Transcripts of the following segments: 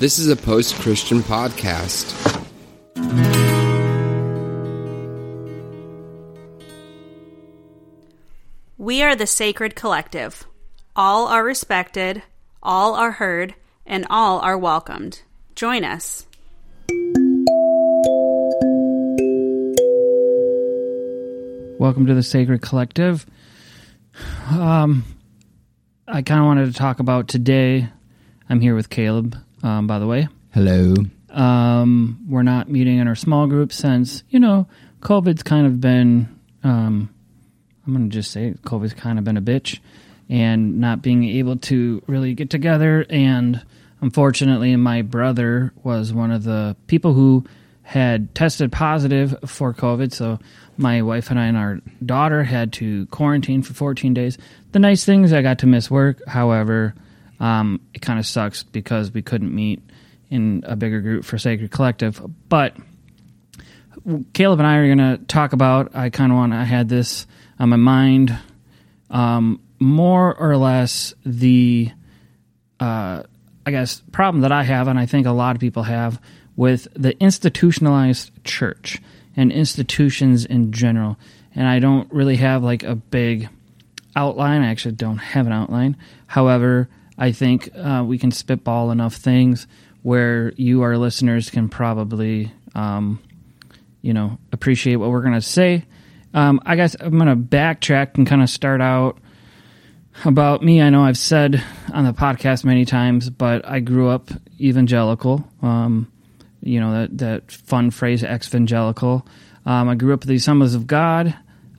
This is a post Christian podcast. We are the Sacred Collective. All are respected, all are heard, and all are welcomed. Join us. Welcome to the Sacred Collective. Um, I kind of wanted to talk about today. I'm here with Caleb, um, by the way. Hello. Um, we're not meeting in our small group since, you know, COVID's kind of been, um, I'm going to just say it, COVID's kind of been a bitch and not being able to really get together. And unfortunately, my brother was one of the people who had tested positive for COVID. So my wife and I and our daughter had to quarantine for 14 days. The nice thing is I got to miss work. However, um, it kind of sucks because we couldn't meet in a bigger group for Sacred Collective. But Caleb and I are going to talk about. I kind of want. I had this on my mind. Um, more or less the, uh, I guess, problem that I have, and I think a lot of people have with the institutionalized church and institutions in general. And I don't really have like a big outline. I actually don't have an outline. However, I think uh, we can spitball enough things where you, our listeners, can probably, um, you know, appreciate what we're going to say. Um, I guess I'm going to backtrack and kind of start out about me. I know I've said on the podcast many times, but I grew up evangelical. Um, you know that that fun phrase, evangelical. Um, I grew up with the Assemblies of God.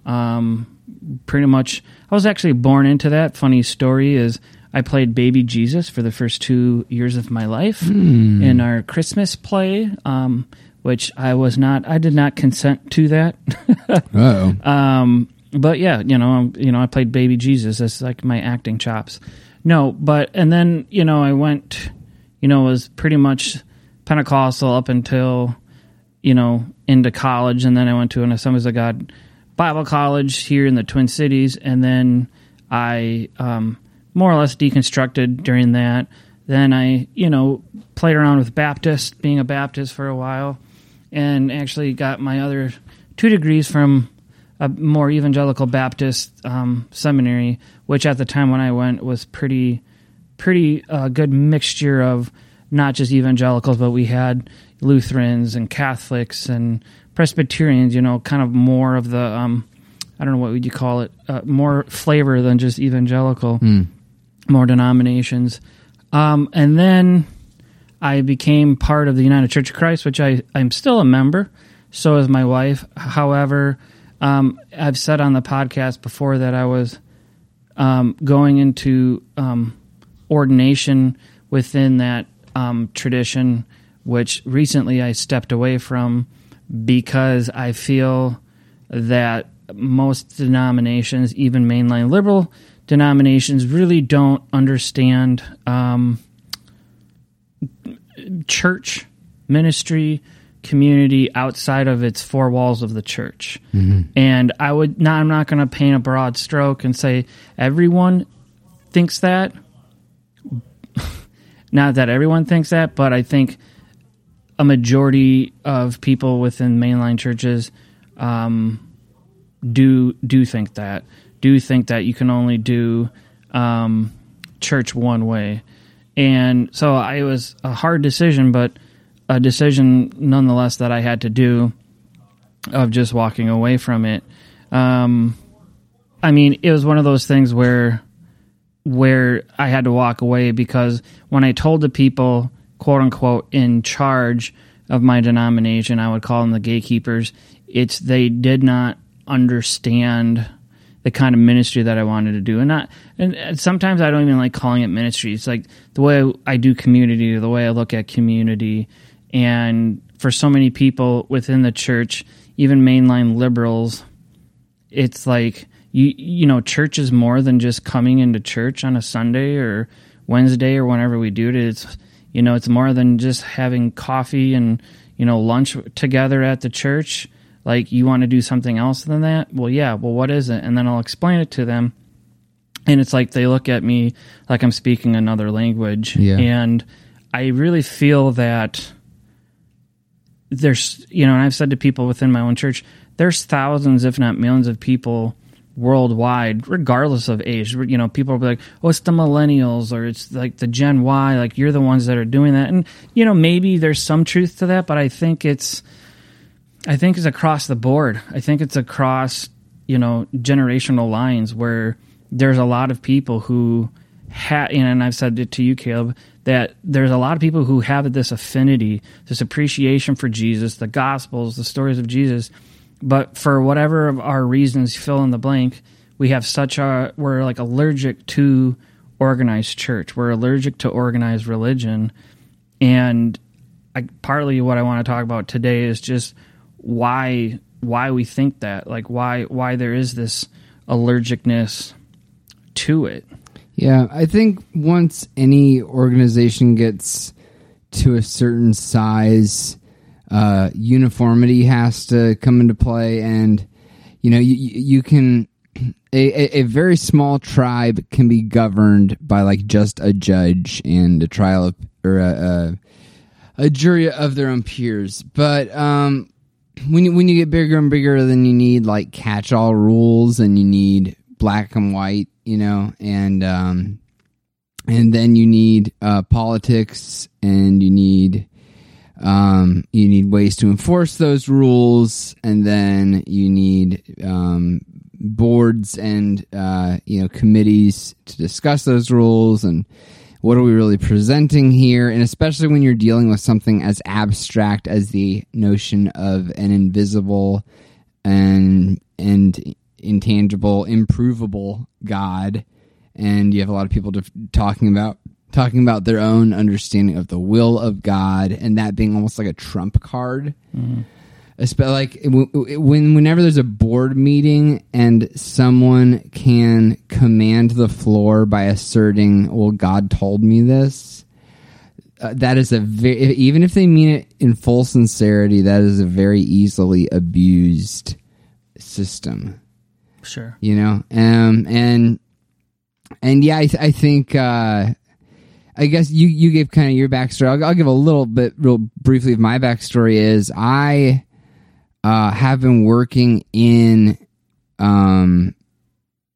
Um, pretty much, I was actually born into that. Funny story is I played baby Jesus for the first two years of my life Hmm. in our Christmas play, um, which I was not. I did not consent to that. Oh. Um, but yeah, you know, you know, I played baby Jesus. That's like my acting chops. No, but and then you know, I went, you know, was pretty much Pentecostal up until you know into college, and then I went to an Assemblies of God Bible College here in the Twin Cities, and then I um, more or less deconstructed during that. Then I, you know, played around with Baptist, being a Baptist for a while, and actually got my other two degrees from a more evangelical Baptist um, seminary, which at the time when I went was pretty, pretty uh, good mixture of not just evangelicals, but we had Lutherans and Catholics and Presbyterians. You know, kind of more of the um, I don't know what would you call it, uh, more flavor than just evangelical, more denominations. Um, and then I became part of the United Church of Christ, which I, I'm still a member. So is my wife. However, um, I've said on the podcast before that I was um, going into um, ordination within that um, tradition, which recently I stepped away from because I feel that most denominations, even mainline liberal denominations, really don't understand um, church ministry community outside of its four walls of the church. And I would not I'm not going to paint a broad stroke and say everyone thinks that. not that everyone thinks that, but I think a majority of people within mainline churches um, do do think that do think that you can only do um, church one way, and so I, it was a hard decision, but a decision nonetheless that I had to do of just walking away from it. Um, I mean, it was one of those things where where I had to walk away because when I told the people, quote unquote, in charge of my denomination, I would call them the gatekeepers. It's they did not understand the kind of ministry that I wanted to do, and not. And sometimes I don't even like calling it ministry. It's like the way I do community, the way I look at community, and for so many people within the church, even mainline liberals, it's like you you know church is more than just coming into church on a Sunday or Wednesday or whenever we do it. It's you know it's more than just having coffee and you know lunch together at the church. Like you want to do something else than that? Well, yeah. Well, what is it? And then I'll explain it to them. And it's like they look at me like I'm speaking another language. Yeah. And I really feel that there's you know, and I've said to people within my own church, there's thousands, if not millions, of people worldwide, regardless of age. You know, people will be like, "Oh, it's the millennials," or "It's like the Gen Y." Like you're the ones that are doing that, and you know, maybe there's some truth to that, but I think it's, I think it's across the board. I think it's across you know generational lines where there's a lot of people who have, and I've said it to you, Caleb, that there's a lot of people who have this affinity, this appreciation for Jesus, the Gospels, the stories of Jesus but for whatever of our reasons, fill in the blank, we have such a we're like allergic to organized church. We're allergic to organized religion, and I, partly what I want to talk about today is just why why we think that, like why why there is this allergicness to it. Yeah, I think once any organization gets to a certain size, uh, uniformity has to come into play, and you know you you can a, a, very small tribe can be governed by like just a judge and a trial of or a, a, a jury of their own peers, but um, when you, when you get bigger and bigger, then you need like catch all rules, and you need black and white, you know, and um, and then you need uh, politics, and you need um, you need ways to enforce those rules, and then you need um, boards and uh, you know committees to discuss those rules and what are we really presenting here and especially when you're dealing with something as abstract as the notion of an invisible and and intangible improvable god and you have a lot of people talking about talking about their own understanding of the will of God and that being almost like a trump card. Mm-hmm. Especially like when whenever there's a board meeting and someone can command the floor by asserting, "Well, God told me this." Uh, that is a very even if they mean it in full sincerity, that is a very easily abused system. Sure, you know, um, and and yeah, I, th- I think uh, I guess you you gave kind of your backstory. I'll, I'll, give a little bit, real briefly, of my backstory. Is I uh, have been working in um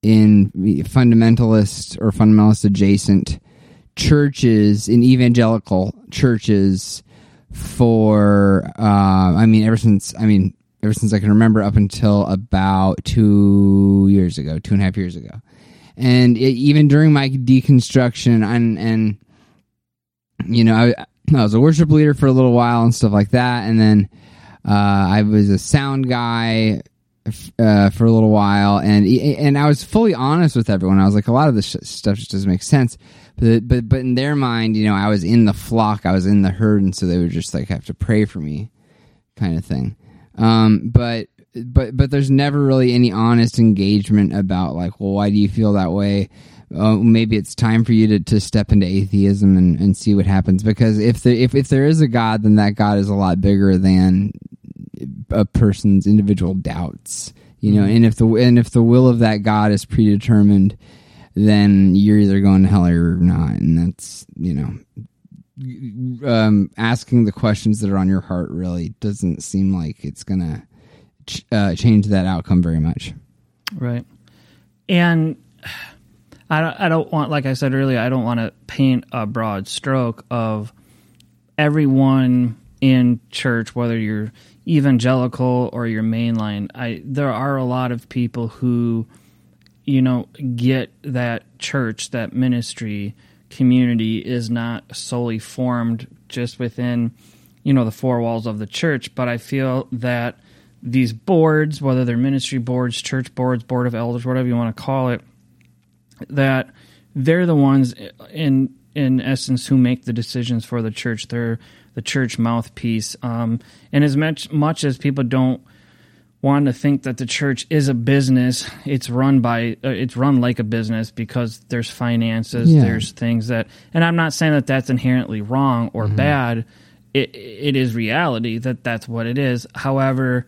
in fundamentalist or fundamentalist adjacent churches in evangelical churches for uh, I mean ever since I mean ever since I can remember up until about two years ago, two and a half years ago, and it, even during my deconstruction and and you know, I, I was a worship leader for a little while and stuff like that, and then uh, I was a sound guy uh, for a little while, and and I was fully honest with everyone. I was like, a lot of this stuff just doesn't make sense, but but but in their mind, you know, I was in the flock, I was in the herd, and so they would just like have to pray for me, kind of thing. Um, but but but there's never really any honest engagement about like, well, why do you feel that way? uh, maybe it's time for you to, to step into atheism and, and see what happens. Because if the, if if there is a God, then that God is a lot bigger than a person's individual doubts. You know, mm-hmm. and if the and if the will of that God is predetermined, then you're either going to hell or you're not, and that's you know, um, asking the questions that are on your heart really doesn't seem like it's gonna ch- uh, change that outcome very much. Right, and I don't, I don't want, like I said earlier, I don't want to paint a broad stroke of everyone in church, whether you're evangelical or you're mainline. I there are a lot of people who, you know, get that church, that ministry community is not solely formed just within, you know, the four walls of the church. But I feel that these boards, whether they're ministry boards, church boards, board of elders, whatever you want to call it, that they're the ones in in essence who make the decisions for the church. They're the church mouthpiece. Um, and as much much as people don't want to think that the church is a business, it's run by uh, it's run like a business because there's finances, yeah. there's things that, and I'm not saying that that's inherently wrong or mm-hmm. bad. It it is reality that that's what it is. However,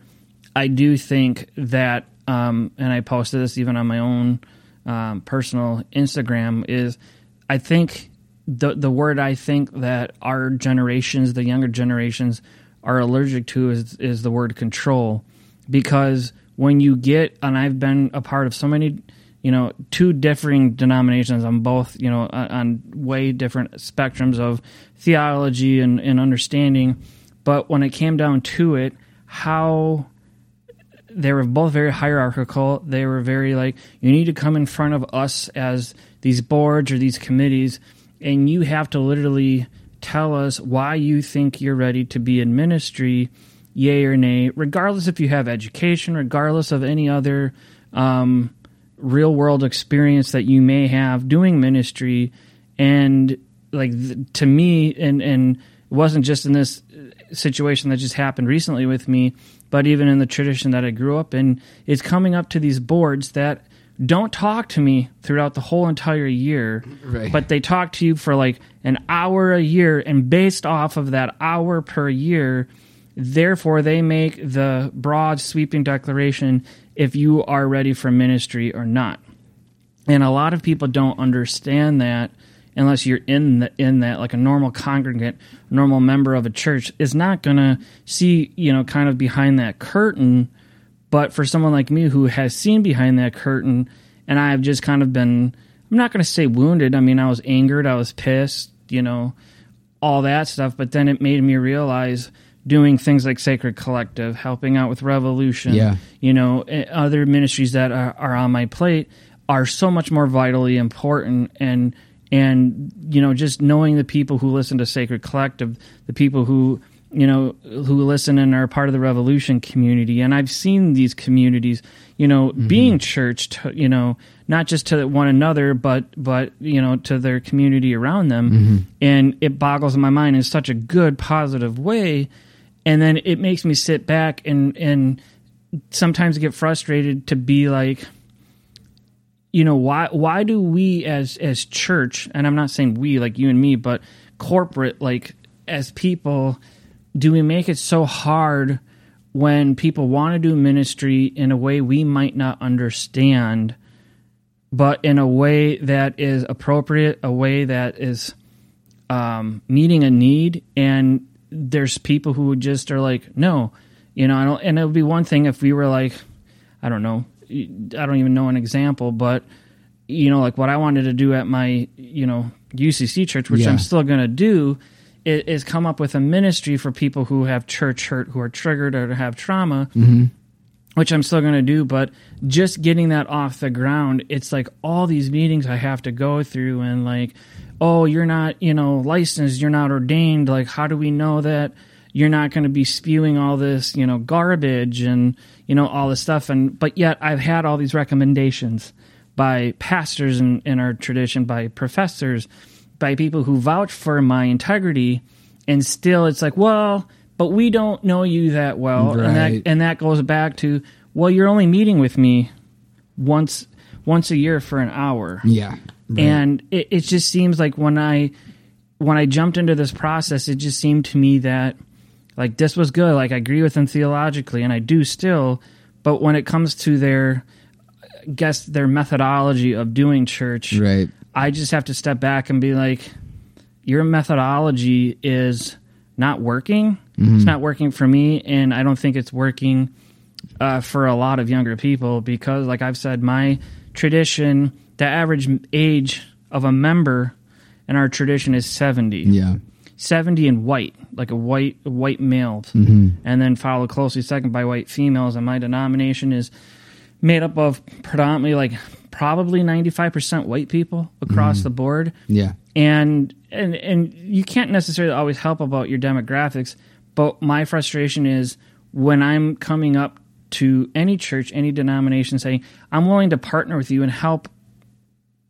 I do think that, um, and I posted this even on my own um, personal Instagram is I think the the word I think that our generations, the younger generations, are allergic to is is the word control, because when you get and I've been a part of so many, you know, two differing denominations on both, you know, on, way different spectrums of theology and, and understanding, but when it came down to it, how they were both very hierarchical. They were very like, you need to come in front of us as these boards or these committees, and you have to literally tell us why you think you're ready to be in ministry, yay or nay, regardless if you have education, regardless of any other um, real world experience that you may have doing ministry. And like th- to me, and and it wasn't just in this situation that just happened recently with me, but even in the tradition that I grew up in, it's coming up to these boards that don't talk to me throughout the whole entire year, Right. but they talk to you for like an hour a year, and based off of that hour per year, therefore they make the broad sweeping declaration if you are ready for ministry or not. And a lot of people don't understand that unless you're in the, in that like a normal congregant, normal member of a church is not going to see, you know, kind of behind that curtain, but for someone like me who has seen behind that curtain and I have just kind of been I'm not going to say wounded. I mean, I was angered, I was pissed, you know, all that stuff, but then it made me realize doing things like Sacred Collective, helping out with Revolution, Yeah. you know, eh, other ministries that are, are on my plate are so much more vitally important and and you know just knowing the people who listen to Sacred Collective, the people who you know who listen and are part of the Revolution community, and I've seen these communities, you know, mm-hmm. being churched, you know, not just to one another, but but you know to their community around them, mm-hmm. and it boggles my mind in such a good, positive way, and then it makes me sit back and and sometimes get frustrated to be like you know why why do we as as church and i'm not saying we like you and me but corporate like as people do we make it so hard when people want to do ministry in a way we might not understand but in a way that is appropriate a way that is um, meeting a need and there's people who just are like no you know I don't, and it would be one thing if we were like i don't know I don't even know an example, but you know, like what I wanted to do at my, you know, UCC church, which Yeah. I'm still going to do, is, is come up with a ministry for people who have church hurt, who are triggered or have trauma, mm-hmm. which I'm still going to do. But just getting that off the ground, it's like all these meetings I have to go through, and like, oh, you're not, you know, licensed, you're not ordained. Like, how do we know that? you're not going to be spewing all this, you know, garbage and, you know, all this stuff. And, but yet I've had all these recommendations by pastors in, in our tradition, by professors, by people who vouch for my integrity. And still it's like, well, but we don't know you that well. And that, and that goes back to, well, you're only meeting with me once, once a year for an hour Yeah. Right. and it, it just seems like when i when i jumped into this process it just seemed to me that like this was good like i agree with them theologically and i do still but when it comes to their I guess their methodology of doing church right. I just have to step back and be like your methodology is not working it's not working for me and i don't think it's working uh, for a lot of younger people because, like I've said, my tradition, the average age of a member in our tradition is 70. Yeah. 70 and white, like a white white male, and then followed closely second by white females. And my denomination is made up of predominantly like probably 95% white people across mm-hmm. the board. Yeah. and and and you can't necessarily always help about your demographics but my frustration is when i'm coming up to any church any denomination saying i'm willing to partner with you and help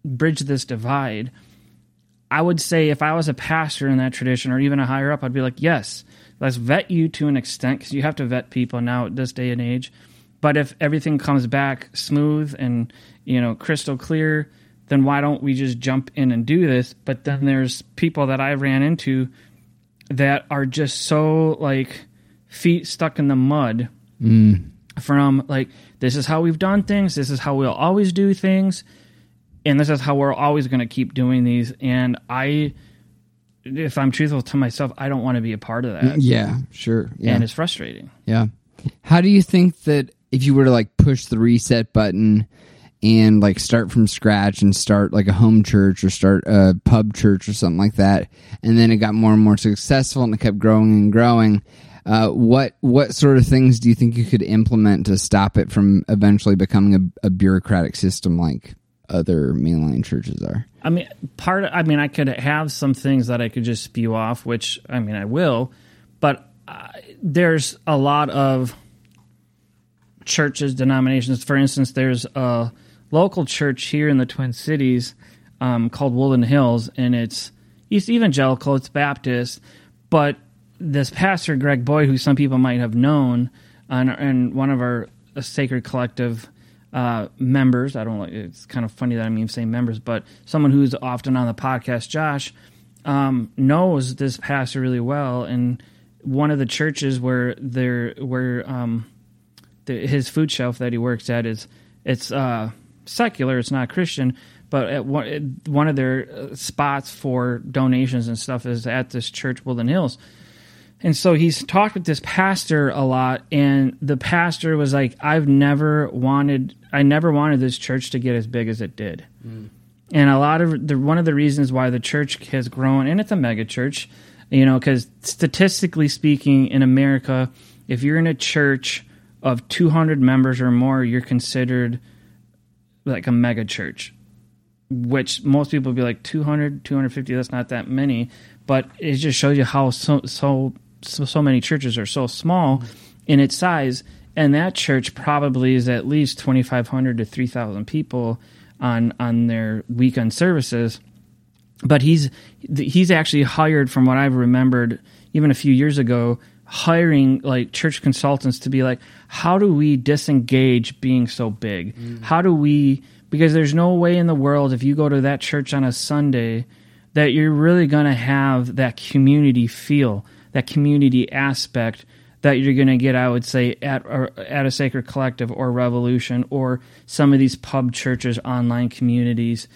bridge this divide i would say if i was a pastor in that tradition or even a higher up i'd be like yes let's vet you to an extent because you have to vet people now at this day and age but if everything comes back smooth and you know crystal clear then why don't we just jump in and do this but then there's people that i ran into that are just so like feet stuck in the mud mm. from like this is how we've done things this is how we'll always do things and this is how we're always going to keep doing these. And I, if I'm truthful to myself, I don't want to be a part of that. Yeah, sure. Yeah. And it's frustrating. Yeah. How do you think that if you were to like push the reset button and like start from scratch and start like a home church or start a pub church or something like that, and then it got more and more successful and it kept growing and growing, uh, what what sort of things do you think you could implement to stop it from eventually becoming a, a bureaucratic system like other mainline churches are? I mean, part. Of, I mean, I could have some things that I could just spew off, which I mean, I will, but uh, there's a lot of churches, denominations. For instance, there's a local church here in the Twin Cities um, called Woodland Hills, and it's East Evangelical, it's Baptist, but this pastor Greg Boyd, who some people might have known, and, and one of our Sacred Collective uh, members. I don't like. It's kind of funny that I'm even saying members, but someone who's often on the podcast, Josh, um, knows this pastor really well, and one of the churches where there where um, the, his food shelf that he works at is it's uh, secular, it's not Christian, but at one, one of their uh, spots for donations and stuff is at this church, Woodland Hills. And so he's talked with this pastor a lot, and the pastor was like, "I've never wanted, I never wanted this church to get as big as it did." Mm. And a lot of the one of the reasons why the church has grown, and it's a mega church, you know, because statistically speaking, in America, if you're in a church of 200 members or more, you're considered like a mega church, which most people would be like 200, 250. That's not that many, but it just shows you how so so so, so many churches are so small in its size, and that church probably is at least 2,500 to 3,000 people on on their weekend services. But he's he's actually hired, from what I've remembered, even a few years ago, hiring like church consultants to be like, how do we disengage being so big? Mm. How do we? Because there's no way in the world if you go to that church on a Sunday that you're really going to have that community feel that community aspect that you're going to get, I would say, at at a Sacred Collective or Revolution or some of these pub churches, online communities.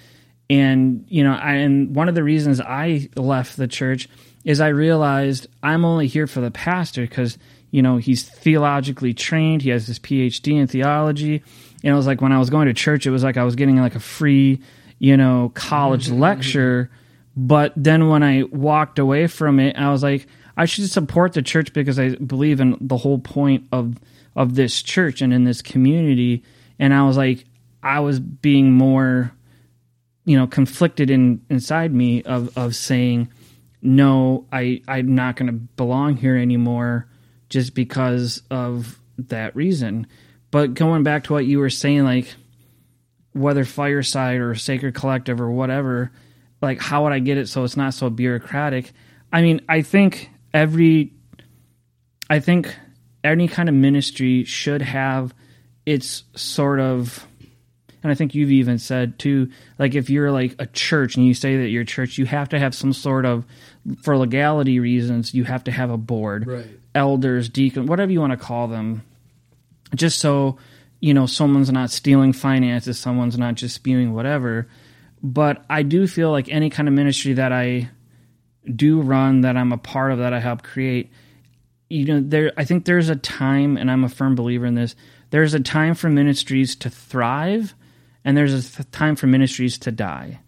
And you know, I, and one of the reasons I left the church is I realized I'm only here for the pastor because you know he's theologically trained. He has his PhD in theology. And it was like when I was going to church, it was like I was getting like a free, you know, college mm-hmm. lecture. But then when I walked away from it, I was like, I should support the church because I believe in the whole point of of this church and in this community. And I was like, I was being more, you know, conflicted in inside me of of saying, no, I I'm not going to belong here anymore, just because of that reason. But going back to what you were saying, like whether Fireside or Sacred Collective or whatever, like how would I get it so it's not so bureaucratic? I mean, I think every I think any kind of ministry should have its sort of and I think you've even said too, like if you're like a church and you say that you're a church, you have to have some sort of, for legality reasons, you have to have a board, right. elders, deacon, whatever you want to call them, just so you know someone's not stealing finances, someone's not just spewing whatever. But I do feel like any kind of ministry that I do run that I'm a part of that I help create, you know, there I think there's a time, and I'm a firm believer in this. There's a time for ministries to thrive, and there's a th- time for ministries to die,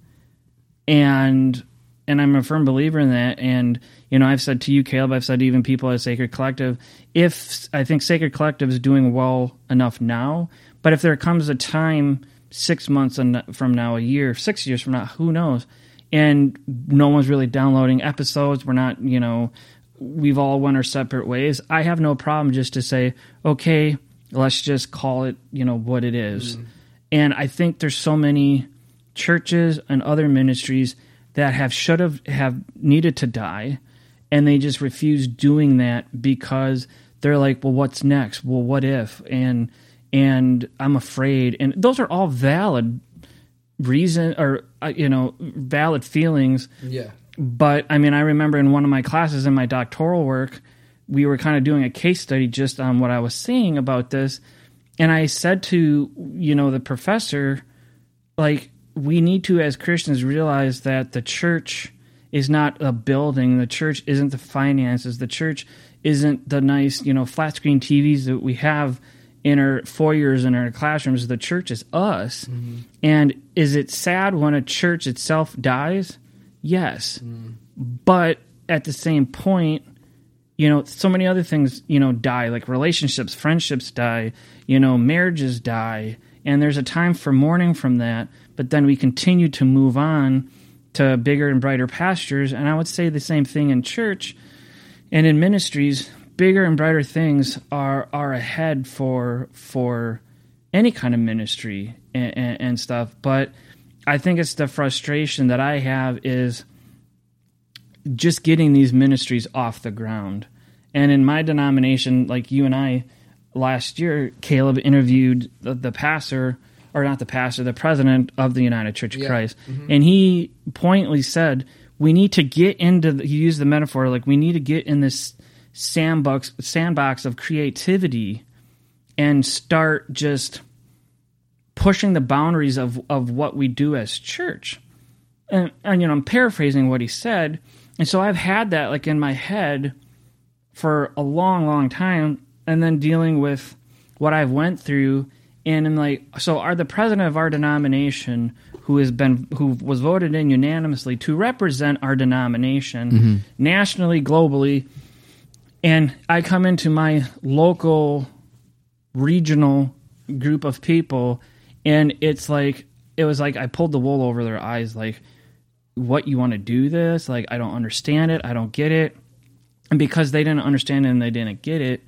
and and I'm a firm believer in that. And you know, I've said to you, Caleb, I've said to even people at Sacred Collective, if I think Sacred Collective is doing well enough now, but if there comes a time six months from now, a year, six years from now, who knows? and no one's really downloading episodes. We're not, you know, we've all went our separate ways. I have no problem just to say, okay, let's just call it, you know, what it is. Mm. And I think there's so many churches and other ministries that have should have have needed to die and they just refuse doing that because they're like, well, what's next? Well, what if? And and I'm afraid. And those are all valid reason or uh, you know valid feelings. Yeah. But I mean, I remember in one of my classes in my doctoral work, we were kind of doing a case study just on what I was seeing about this, and I said to you know the professor, like we need to, as Christians, realize that the church is not a building. The church isn't the finances. The church isn't the nice, you know, flat screen TVs that we have in our foyers and our classrooms. The church is us. Mm-hmm. And is it sad when a church itself dies? Yes. Mm. But at the same point, you know, so many other things, you know, die, like relationships, friendships die, you know, marriages die. And there's a time for mourning from that. But then we continue to move on to bigger and brighter pastures. And I would say the same thing in church and in ministries. Bigger and brighter things are are ahead for for any kind of ministry and, and, and stuff. But I think it's the frustration that I have is just getting these ministries off the ground. And in my denomination, like you and I last year, Caleb interviewed the, the pastor or not the pastor, the president of the United Church of yeah. Christ, mm-hmm. and he pointedly said, "We need to get into." The, he used the metaphor like we need to get in this sandbox sandbox of creativity and start just pushing the boundaries of of what we do as church. And, and you know, I'm paraphrasing what he said, and so I've had that like in my head for a long, long time, and then dealing with what I've went through and I'm like, so are the president of our denomination, who has been who was voted in unanimously to represent our denomination mm-hmm. nationally, globally, and I come into my local, regional group of people, and it's like it was like I pulled the wool over their eyes, like, what you want to do this? Like, I don't understand it. I don't get it. And because they didn't understand it and they didn't get it,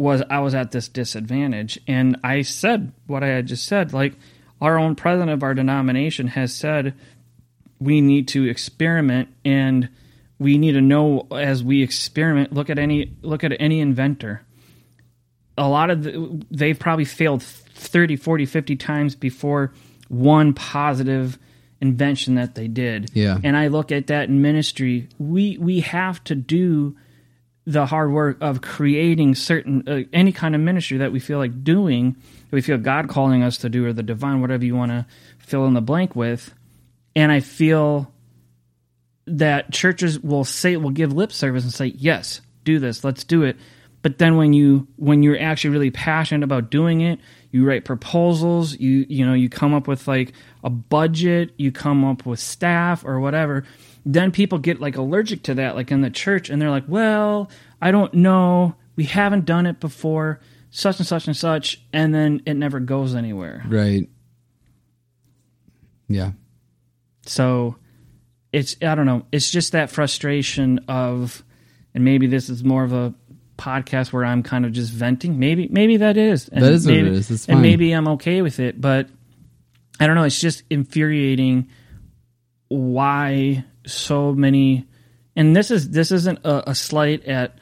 was I was at this disadvantage. And I said what I had just said. Like our own president of our denomination has said we need to experiment and we need to know as we experiment look at any look at any inventor a lot of the, they've probably failed 30 40 50 times before one positive invention that they did yeah and i look at that in ministry we we have to do the hard work of creating certain uh, any kind of ministry that we feel like doing that we feel god calling us to do or the divine whatever you want to fill in the blank with. And i feel that churches will say will give lip service and say yes do this let's do it. But then when you when you're actually really passionate about doing it you write proposals you you know you come up with like a budget you come up with staff or whatever then people get like allergic to that, like in the church, and they're like, well, I don't know. We haven't done it before, such and such and such, and then it never goes anywhere. Right. Yeah. So it's, I don't know, it's just that frustration of, and maybe this is more of a podcast where I'm kind of just venting. Maybe, maybe that is. And that is maybe, what it is. And maybe I'm okay with it, but I don't know. It's just infuriating why so many and this is this isn't a, a slight at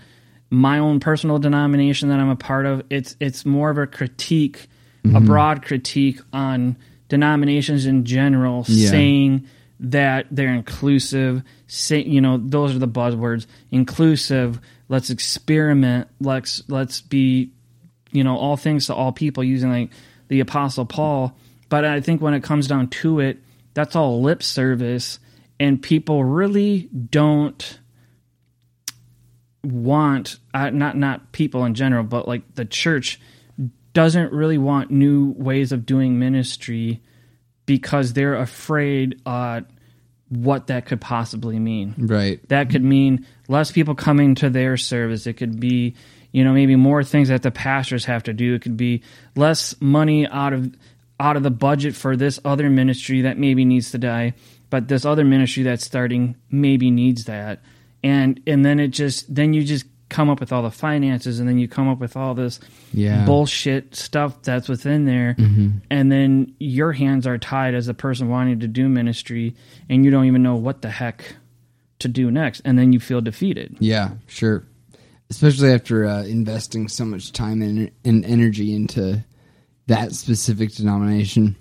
my own personal denomination that I'm a part of. It's it's more of a critique, mm-hmm. a broad critique on denominations in general, yeah. saying that they're inclusive. Say, you know, those are the buzzwords: inclusive. Let's experiment. Let's let's be, you know, all things to all people, using like the Apostle Paul. But I think when it comes down to it, that's all lip service and people really don't want uh, not not people in general but like the church doesn't really want new ways of doing ministry because they're afraid uh, what that could possibly mean. Right. That could mean less people coming to their service. It could be you know maybe more things that the pastors have to do. It could be less money out of out of the budget for this other ministry that maybe needs to die but this other ministry that's starting maybe needs that. And and then it just then you just come up with all the finances and then you come up with all this yeah. bullshit stuff that's within there. Mm-hmm. and then your hands are tied as a person wanting to do ministry and you don't even know what the heck to do next. And then you feel defeated. Yeah sure. Especially after uh, investing so much time and, and energy into that specific denomination.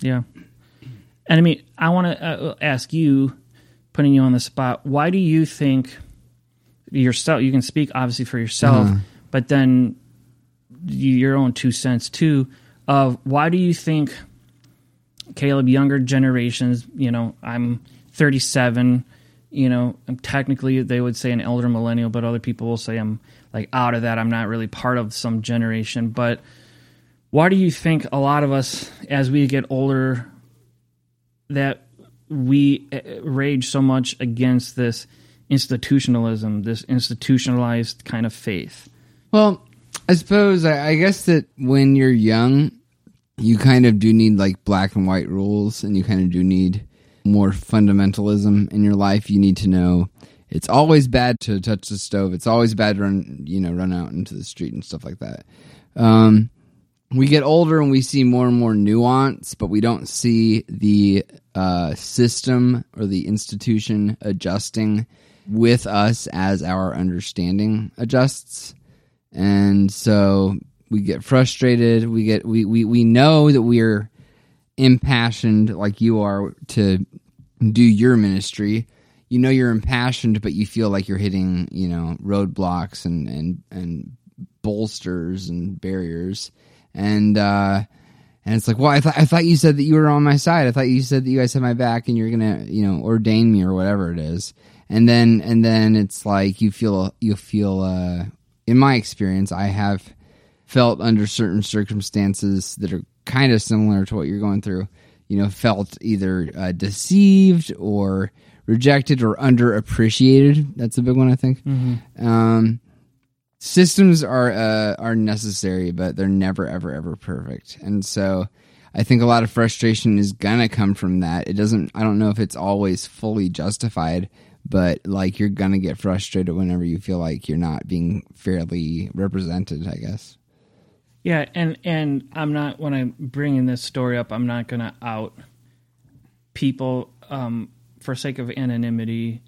Yeah and I mean, I want to uh, ask you, putting you on the spot, why do you think yourself? You can speak obviously for yourself, uh-huh. but then your own two cents too. Of why do you think Caleb, younger generations, you know, I'm 37, you know, I'm technically they would say an elder millennial, but other people will say I'm like out of that. I'm not really part of some generation. But why do you think a lot of us, as we get older, that we eh, rage so much against this institutionalism, this institutionalized kind of faith? Well, I suppose I, I guess that when you're young, you kind of do need like black and white rules, and you kind of do need more fundamentalism in your life. You need to know it's always bad to touch the stove. It's always bad to run, you know, run out into the street and stuff like that. Um, we get older and we see more and more nuance, but we don't see the uh, system or the institution adjusting with us as our understanding adjusts. And so we get frustrated. We get we we, we know that we're impassioned like you are to do your ministry. You know you're impassioned, but you feel like you're hitting, you know, roadblocks and and and bolsters and barriers. And uh and it's like, well, I thought I thought you said that you were on my side. I thought you said that you guys had my back and you're gonna, you know, ordain me or whatever it is. And then and then it's like you feel you feel uh in my experience, I have felt under certain circumstances that are kind of similar to what you're going through. You know, felt either uh, deceived or rejected or underappreciated. That's a big one, I think. Um, systems are uh, are necessary, but they're never, ever, ever perfect. And so, I think a lot of frustration is gonna come from that. It doesn't. I don't know if it's always fully justified, but like you're gonna get frustrated whenever you feel like you're not being fairly represented. I guess. Yeah, and and I'm not when I'm bringing this story up, I'm not to out people um, for sake of anonymity.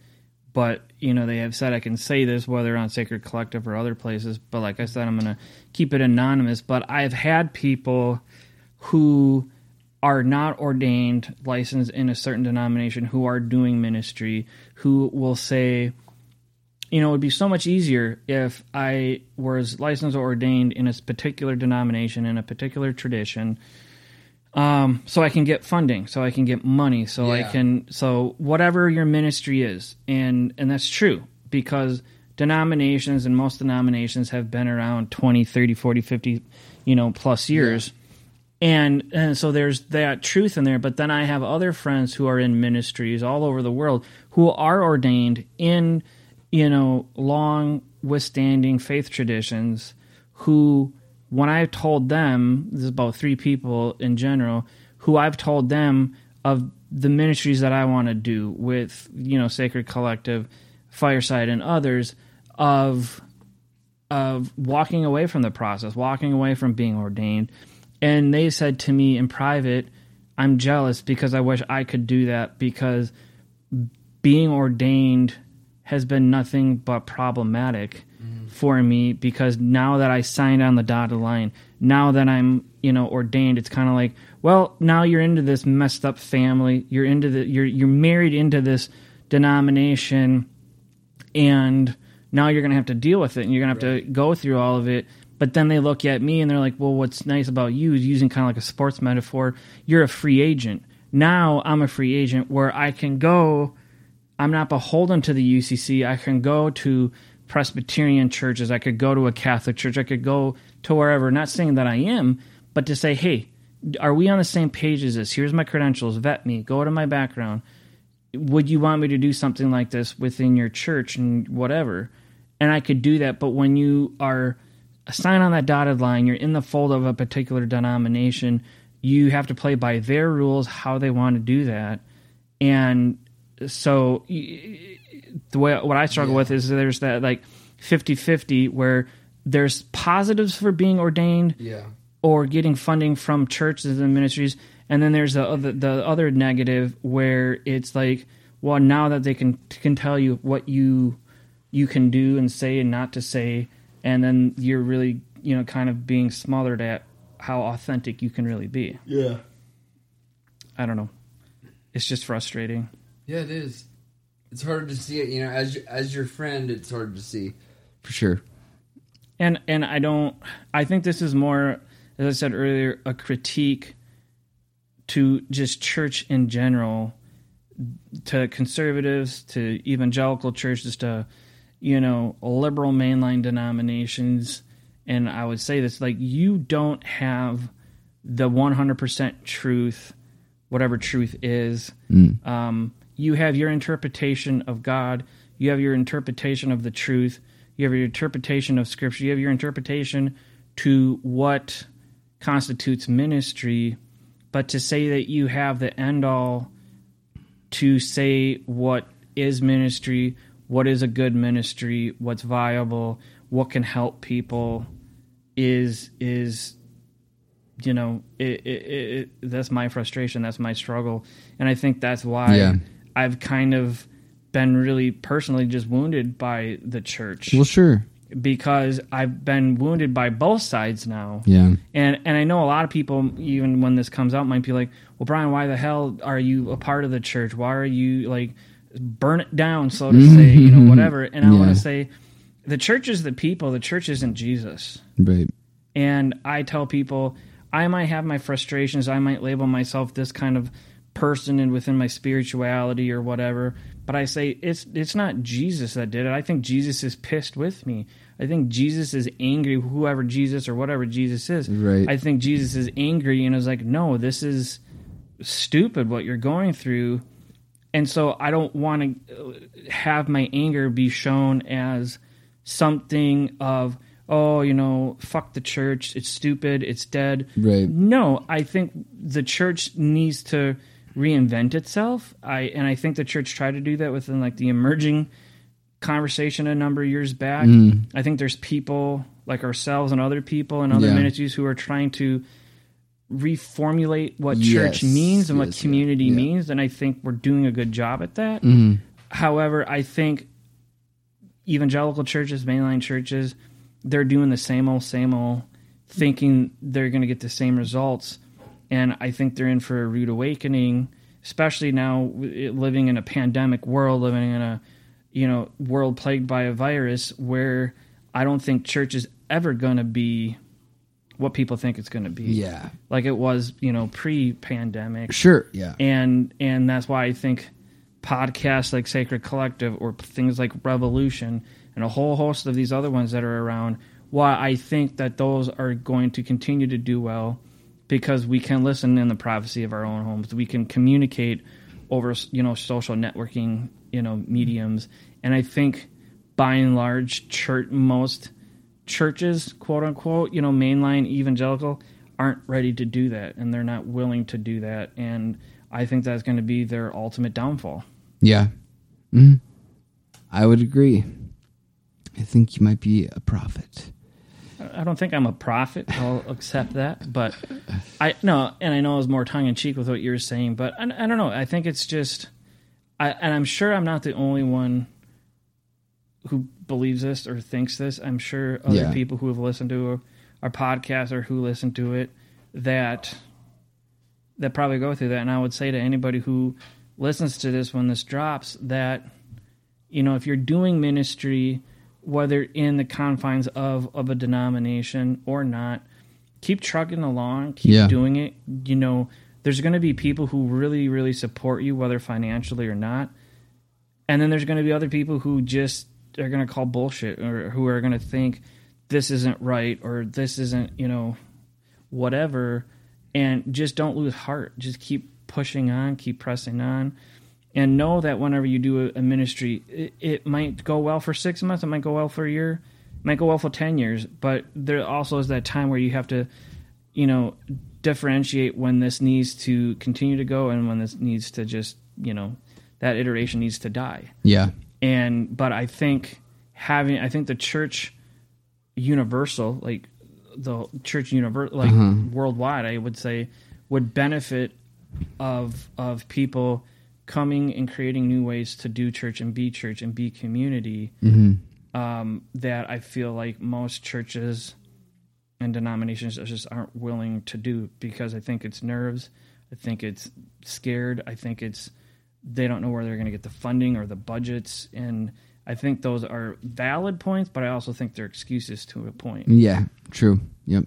But you know, they have said I can say this whether on Sacred Collective or other places. But like I said, I'm going to keep it anonymous. But I've had people who are not ordained, licensed in a certain denomination, who are doing ministry, who will say, you know, it would be so much easier if I was licensed or ordained in a particular denomination, in a particular tradition, um, so I can get funding, so I can get money, so I can, so whatever your ministry is, and and that's true because denominations and most denominations have been around 20, 30, 40, 50, you know, plus years. And, and so there's that truth in there. But then I have other friends who are in ministries all over the world who are ordained in, you know, long withstanding faith traditions who, when I told them, this is about three people in general, who I've told them of the ministries that I want to do with, you know, Sacred Collective, Fireside, and others, of of walking away from the process, walking away from being ordained. And they said to me in private, I'm jealous because I wish I could do that because being ordained has been nothing but problematic for me because now that I signed on the dotted line, now that I'm, you know, ordained, it's kind of like, well, now you're into this messed up family. You're into the you're you're married into this denomination and now you're going to have to deal with it and you're going to have to go through all of it. But then they look at me and they're like well what's nice about you is using kind of like a sports metaphor. You're a free agent. Now i'm a free agent where i can go i'm not beholden to the ucc i can go to presbyterian churches. I could go to a catholic church. I could go to wherever. Not saying that i am but to say hey are we on the same page as this? Here's my credentials. Vet me. Go to my background. Would you want me to do something like this within your church and whatever? And i could do that but when you are assigned on that dotted line you're in the fold of a particular denomination you have to play by their rules how they want to do that. And so the way what i struggle with is there's that like 50-50 where there's positives for being ordained Yeah. or getting funding from churches and ministries and then there's the other the other negative where it's like well now that they can can tell you what you you can do and say and not to say and then you're really you know kind of being smothered at how authentic you can really be Yeah. i don't know it's just frustrating Yeah, it is. It's hard to see it. You know, as as your friend, it's hard to see. For sure. and and I don't I think this is more as I said earlier a critique to just church in general, to conservatives, to evangelical churches, to you know liberal mainline denominations, and I would say this like you don't have the 100% truth, whatever truth is. Um, you have your interpretation of God. You have your interpretation of the truth. You have your interpretation of Scripture. You have your interpretation to what constitutes ministry. But to say that you have the end all to say what is ministry, what is a good ministry, what's viable, what can help people, is is you know it, it, it, that's my frustration that's my struggle and i think that's why Yeah. I've kind of been really personally just wounded by the church Well, sure. because i've been wounded by both sides now Yeah. and and i know a lot of people even when this comes out might be like well Brien why the hell are you a part of the church why are you like burn it down so to say you know mm-hmm. whatever and i want to say the church is the people the church isn't jesus Right. and I tell people I might have my frustrations. I might label myself this kind of person and within my spirituality or whatever. But I say it's it's not Jesus that did it. I think Jesus is pissed with me. I think Jesus is angry, whoever Jesus or whatever Jesus is. Right. I think Jesus is angry and is like, no, this is stupid what you're going through. And so I don't want to uh, have my anger be shown as something of, oh, you know, fuck the church, it's stupid, it's dead. Right. No, I think the church needs to reinvent itself. I and I think the church tried to do that within like the emerging conversation a number of years back. I think there's people like ourselves and other people and other Yeah. ministries who are trying to reformulate what Yes, church means and what yes, yeah, community yeah. Mm-hmm. means and I think we're doing a good job at that. However, I think evangelical churches, mainline churches, they're doing the same old, same old, thinking they're going to get the same results. And I think they're in for a rude awakening, especially now living in a pandemic world, living in a you know world plagued by a virus, where I don't think church is ever going to be what people think it's going to be. Yeah. like it was, you know, pre-pandemic Sure. Yeah. and and that's why I think podcasts like Sacred Collective or things like Revolution and a whole host of these other ones that are around, why I think that those are going to continue to do well because we can listen in the privacy of our own homes. We can communicate over you know social networking you know mediums, and I think by and large, church most churches, quote unquote, you know, mainline evangelical, aren't ready to do that, and they're not willing to do that, and I think that's going to be their ultimate downfall. Yeah. hmm I would agree. I think you might be a prophet. I don't think I'm a prophet. I'll accept that, but I no, and I know it was more tongue in cheek with what you were saying, but I, I don't know. I think it's just, I and I'm sure I'm not the only one who believes this or thinks this. I'm sure other Yeah. people who have listened to our podcast or who listen to it that that probably go through that. And I would say to anybody who listens to this when this drops that you know if you're doing ministry whether in the confines of of a denomination or not keep trucking along keep Yeah. doing it. You know there's going to be people who really really support you whether financially or not. And then there's going to be other people who just are going to call bullshit or who are going to think this isn't right or this isn't you know whatever. And just don't lose heart. Just keep pushing on keep pressing on and know that whenever you do a, ministry it, it might go well for six months it might go well for a year it might go well for 10 years but there also is that time where you have to you know differentiate when this needs to continue to go and when this needs to just you know that iteration needs to die Yeah. and but i think having i think the church universal like the church universal like mm-hmm. worldwide i would say would benefit of of people coming and creating new ways to do church and be church and be community um, that i feel like most churches and denominations just aren't willing to do because i think it's nerves i think it's scared i think it's they don't know where they're going to get the funding or the budgets and i think those are valid points but i also think they're excuses to a point Yeah. True. Yep.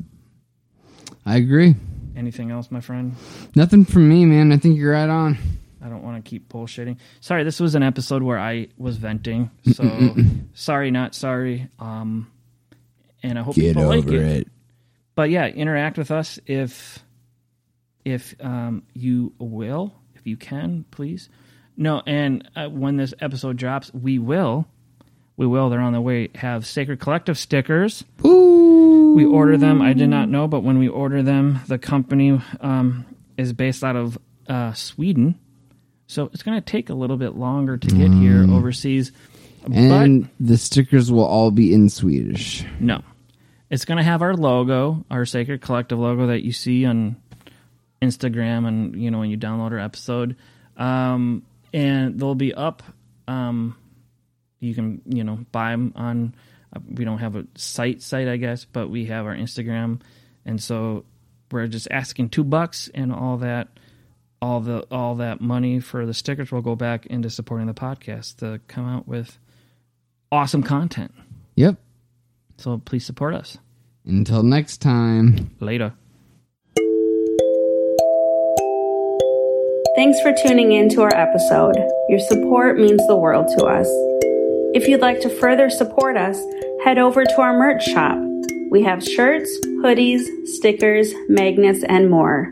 I agree. anything else, my friend? Nothing from me, man. I think you're right on. I don't want to keep bullshitting. Sorry, this was an episode where I was venting. So sorry, not sorry. Um, and I hope people like it. But yeah, interact with us if if um, you will, if you can, please. No, and uh, when this episode drops, we will, we will. They're on the way. Have Sacred Collective stickers. Ooh. We order them. I did not know, but when we order them, the company um, is based out of uh, Sweden, so it's going to take a little bit longer to get here overseas. And the stickers will all be in Swedish. no, it's going to have our logo, our Sacred Collective logo that you see on Instagram and you know when you download our episode, um, and they'll be up. Um, you can you know buy them on. uh, We don't have a site site I guess, but we have our Instagram, and so we're just asking two bucks and all that. All the all that money for the stickers will go back into supporting the podcast to come out with awesome content. Yep. So please support us. Until next time. Later. Thanks for tuning in to our episode. Your support means the world to us. If you'd like to further support us, head over to our merch shop. We have shirts, hoodies, stickers, magnets, and more.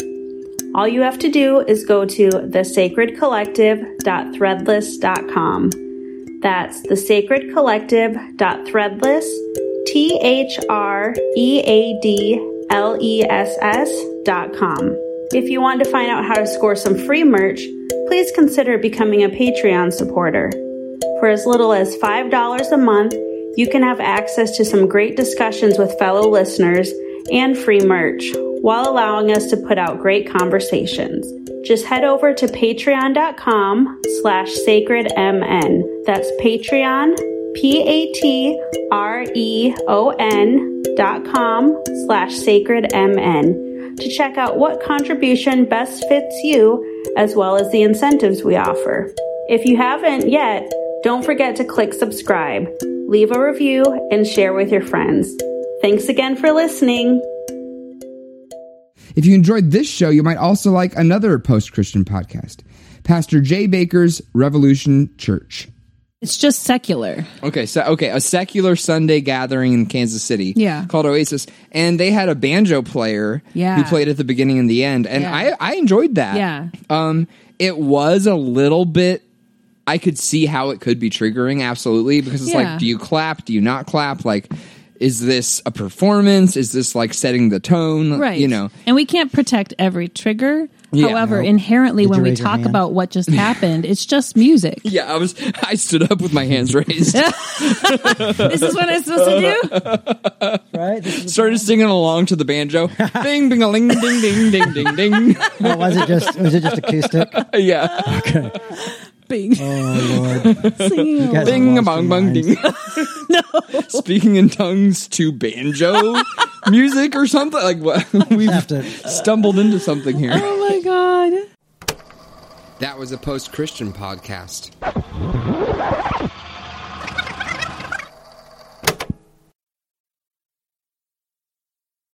All you have to do is go to thesacredcollective.threadless.com. That's thesacredcollective.threadless, T H R E A D L E S S dot com. If you want to find out how to score some free merch, please consider becoming a Patreon supporter. For as little as $5 a month, you can have access to some great discussions with fellow listeners and free merch while allowing us to put out great conversations. Just head over to patreon.com slash sacredmn. That's Patreon, P-A-T-R-E-O-N dot com slash sacredmn to check out what contribution best fits you as well as the incentives we offer. If you haven't yet, don't forget to click subscribe, leave a review, and share with your friends. Thanks again for listening. If you enjoyed this show, you might also like another post Christian podcast Pastor Jay Bakker's Revolution Church. It's just secular. Okay, so okay, a secular Sunday gathering in Kansas City, Yeah. called Oasis, and they had a banjo player Yeah. who played at the beginning and the end, and Yeah. I I enjoyed that. Yeah. um, it was a little bit. I could see how it could be triggering, absolutely, because it's Yeah. like, do you clap? Do you not clap? Like, is this a performance? Is this like setting the tone? Right. You know, And we can't protect every trigger. Yeah. However, Nope. inherently, Did when we talk about what just happened, it's just music. yeah. I was. I stood up with my hands raised. this is what I'm supposed to do? Right? This is Started singing along to the banjo. Bing, bing, a ling, ding, ding, ding, ding, ding. was it just was it just acoustic? yeah. Bing. Oh Lord. Singing Bing, a bong, bong, ding. Speaking in tongues to banjo music or something. Like what? We've to- stumbled into something here. Oh my God. That was a post Christian podcast.